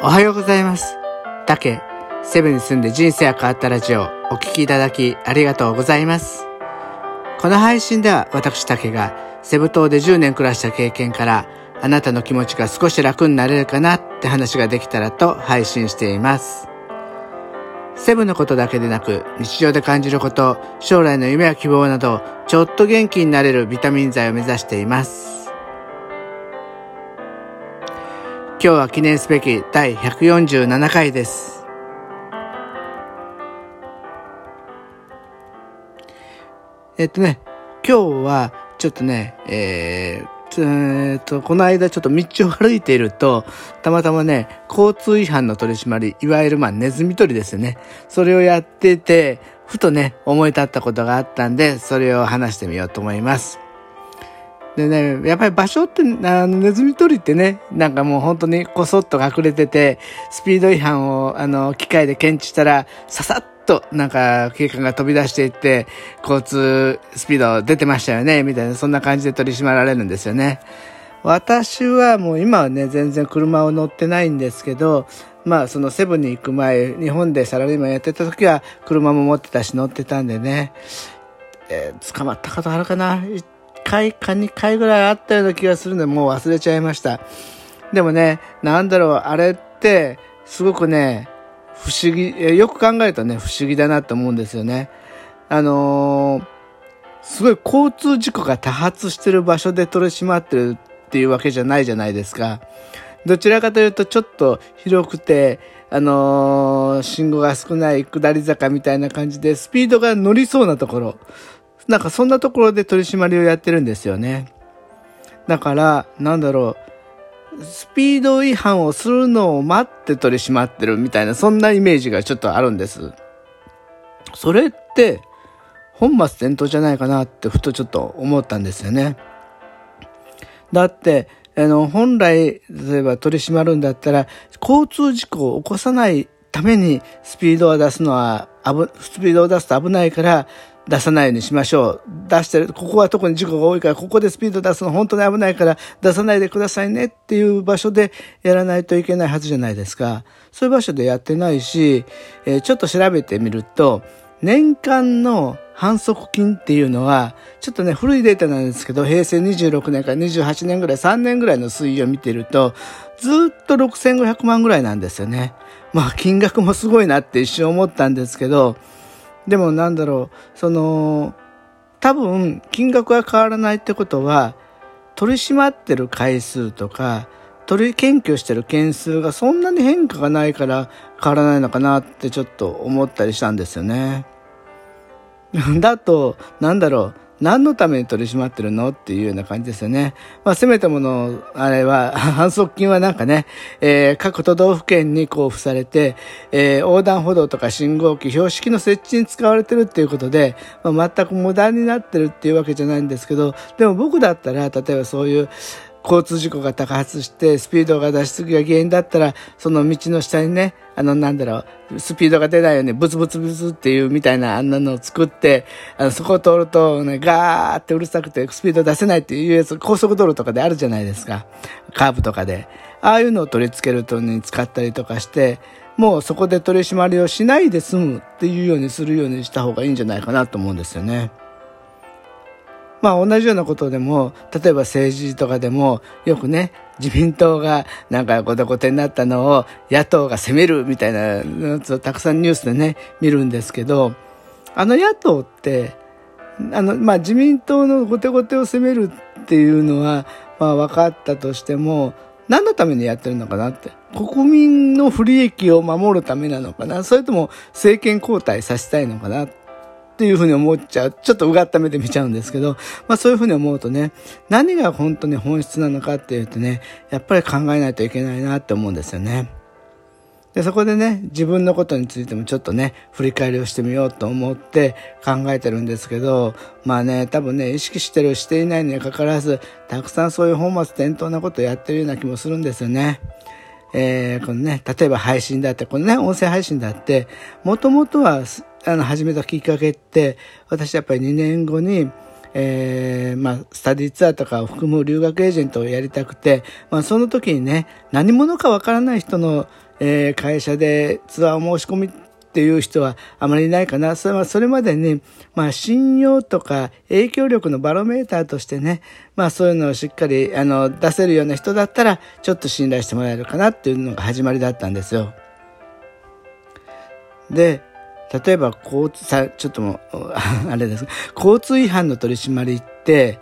おはようございます。竹、セブンに住んで人生が変わったラジオ、お聞きいただきありがとうございます。この配信では私竹がセブ島で10年暮らした経験からあなたの気持ちが少し楽になれるかなって話ができたらと配信しています。セブのことだけでなく日常で感じること、将来の夢や希望などちょっと元気になれるビタミン剤を目指しています。今日は記念すべき第147回です。えっとね、今日はちょっとね、えーえーと、この間ちょっと道を歩いていると、たまたまね、交通違反の取り締まり、いわゆるまあネズミ捕りですよね。それをやってて、ふとね、思い立ったことがあったんで、それを話してみようと思います。でね、やっぱり場所って、あの、ネズミ捕りってね、なんかもう本当にこそっと隠れてて、スピード違反を、あの、機械で検知したら、ささっと、なんか、警官が飛び出していって、交通スピード出てましたよね、みたいな、そんな感じで取り締まられるんですよね。私はもう今はね、全然車を乗ってないんですけど、まあそのセブンに行く前、日本でサラリーマンやってた時は車も持ってたし乗ってたんでね、えー捕まったことあるかな？回か2回ぐらいあったような気がするので、もう忘れちゃいました。でもね、なんだろう、あれって、すごくね、不思議、よく考えるとね、不思議だなと思うんですよね。あのーすごい交通事故が多発してる場所で取り締まってるっていうわけじゃないじゃないですか。どちらかというとちょっと広くて、あのー信号が少ない下り坂みたいな感じでスピードが乗りそうなところ。なんかそんなところで取り締まりをやってるんですよね。だから、なんだろう、スピード違反をするのを待って取り締まってるみたいな、そんなイメージがちょっとあるんです。それって、本末転倒じゃないかなってふとちょっと思ったんですよね。だって、あの、本来、例えば取り締まるんだったら、交通事故を起こさないためにスピードを出すのは、スピードを出すと危ないから、出さないようにしましょう。出してる、ここは特に事故が多いから、ここでスピード出すの本当に危ないから、出さないでくださいねっていう場所でやらないといけないはずじゃないですか。そういう場所でやってないし、えーちょっと調べてみると、年間の反則金っていうのは、ちょっとね、古いデータなんですけど、平成26年から28年ぐらい、3年ぐらいの推移を見てると、ずっと6500万ぐらいなんですよね。まあ、金額もすごいなって一瞬思ったんですけど、でもなんだろう、その、多分、金額が変わらないってことは、取り締まってる回数とか、取り検挙してる件数がそんなに変化がないから変わらないのかなってちょっと思ったりしたんですよね。だと、なんだろう、何のために取り締まってるのっていうような感じですよね。まあ、せめてもの、あれは、反則金はなんかね、えー各都道府県に交付されて、えー横断歩道とか信号機、標識の設置に使われてるっていうことで、まあ、全く無駄になってるっていうわけじゃないんですけど、でも僕だったら、例えばそういう、交通事故が多発して、スピードが出しすぎが原因だったら、その道の下にね、あの、なんだろう、スピードが出ないように、ブツブツブツっていうみたいな、あんなのを作って、あの、そこを通ると、ね、ガーってうるさくて、スピード出せないっていうやつ、高速道路とかであるじゃないですか。カーブとかで。ああいうのを取り付けるとに使ったりとかして、もうそこで取り締まりをしないで済むっていうようにするようにした方がいいんじゃないかなと思うんですよね。まあ同じようなことでも、例えば政治とかでも、よくね、自民党がなんかごてごてになったのを野党が責めるみたいなやつをたくさんニュースでね、見るんですけど、あの野党って、あの、まあ自民党のごてごてを責めるっていうのは、まあ分かったとしても、何のためにやってるのかなって。国民の不利益を守るためなのかなそれとも政権交代させたいのかなっっていうふうに思っちゃう。ちょっとうがった目で見ちゃうんですけど、まあそういうふうに思うとね、何が本当に本質なのかっていうとね、やっぱり考えないといけないなって思うんですよね。で、そこでね、自分のことについてもちょっとね、振り返りをしてみようと思って考えてるんですけど、まあね、多分ね、意識してる、していないにかかわらず、たくさんそういう本末転倒なことをやってるような気もするんですよね。えー、このね、例えば配信だって、このね、音声配信だって、もともとは、あの、始めたきっかけって、私やっぱり2年後に、えー、まあ、スタディツアーとかを含む留学エージェントをやりたくて、まあ、その時にね、何者かわからない人のえー、会社でツアーを申し込みっていう人はあまりいないかな。それはそれまでに、まあ信用とか影響力のバロメーターとしてね、まあそういうのをしっかりあの出せるような人だったらちょっと信頼してもらえるかなっていうのが始まりだったんですよ。で、例えば交通、さ、ちょっともう、あれです。交通違反の取り締まりって、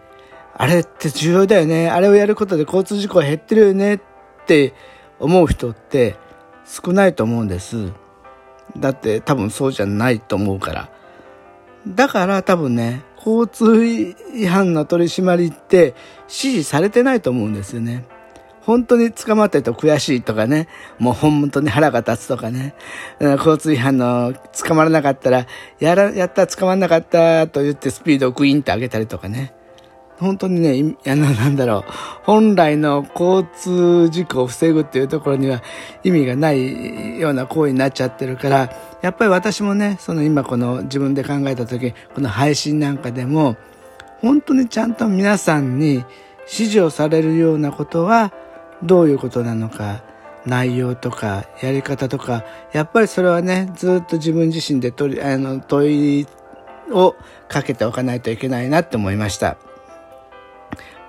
あれって重要だよね。あれをやることで交通事故は減ってるよねって思う人って少ないと思うんです。だって多分そうじゃないと思うから。だから多分ね、交通違反の取り締まりって指示されてないと思うんですよね。本当に捕まってると悔しいとかね、もう本当に腹が立つとかね、交通違反の捕まらなかったら、やら、やった捕まらなかったと言ってスピードをグインって上げたりとかね。本当にね、あの、なんだろう、本来の交通事故を防ぐっていうところには意味がないような行為になっちゃってるから、やっぱり私もね、その今この自分で考えた時、この配信なんかでも、本当にちゃんと皆さんに指示をされるようなことは、どういうことなのか、内容とか、やり方とか、やっぱりそれはね、ずっと自分自身で問い、あの、問いをかけておかないといけないなって思いました。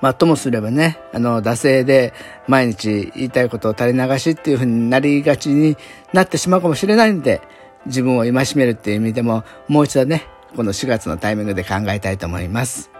まあ、ともすればね、あの、惰性で毎日言いたいことを垂れ流しっていうふうになりがちになってしまうかもしれないんで、自分を戒めるっていう意味でも、もう一度ね、この4月のタイミングで考えたいと思います。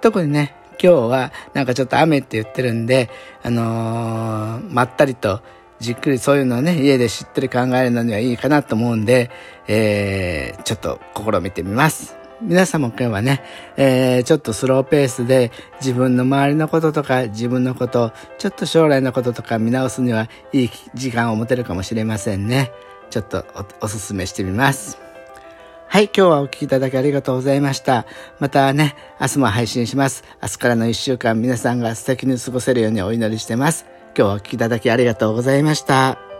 特にね、今日はなんかちょっと雨って言ってるんで、あのー、まったりとじっくりそういうのをね、家でしっとり考えるのにはいいかなと思うんで、えー、ちょっと試みてみます。皆さんも今日はね、えー、ちょっとスローペースで自分の周りのこととか自分のこと、ちょっと将来のこととか見直すにはいい時間を持てるかもしれませんね。ちょっとおすすめしてみます。はい、今日はお聴きいただきありがとうございました。またね、明日も配信します。明日からの一週間皆さんが素敵に過ごせるようにお祈りしてます。今日はお聴きいただきありがとうございました。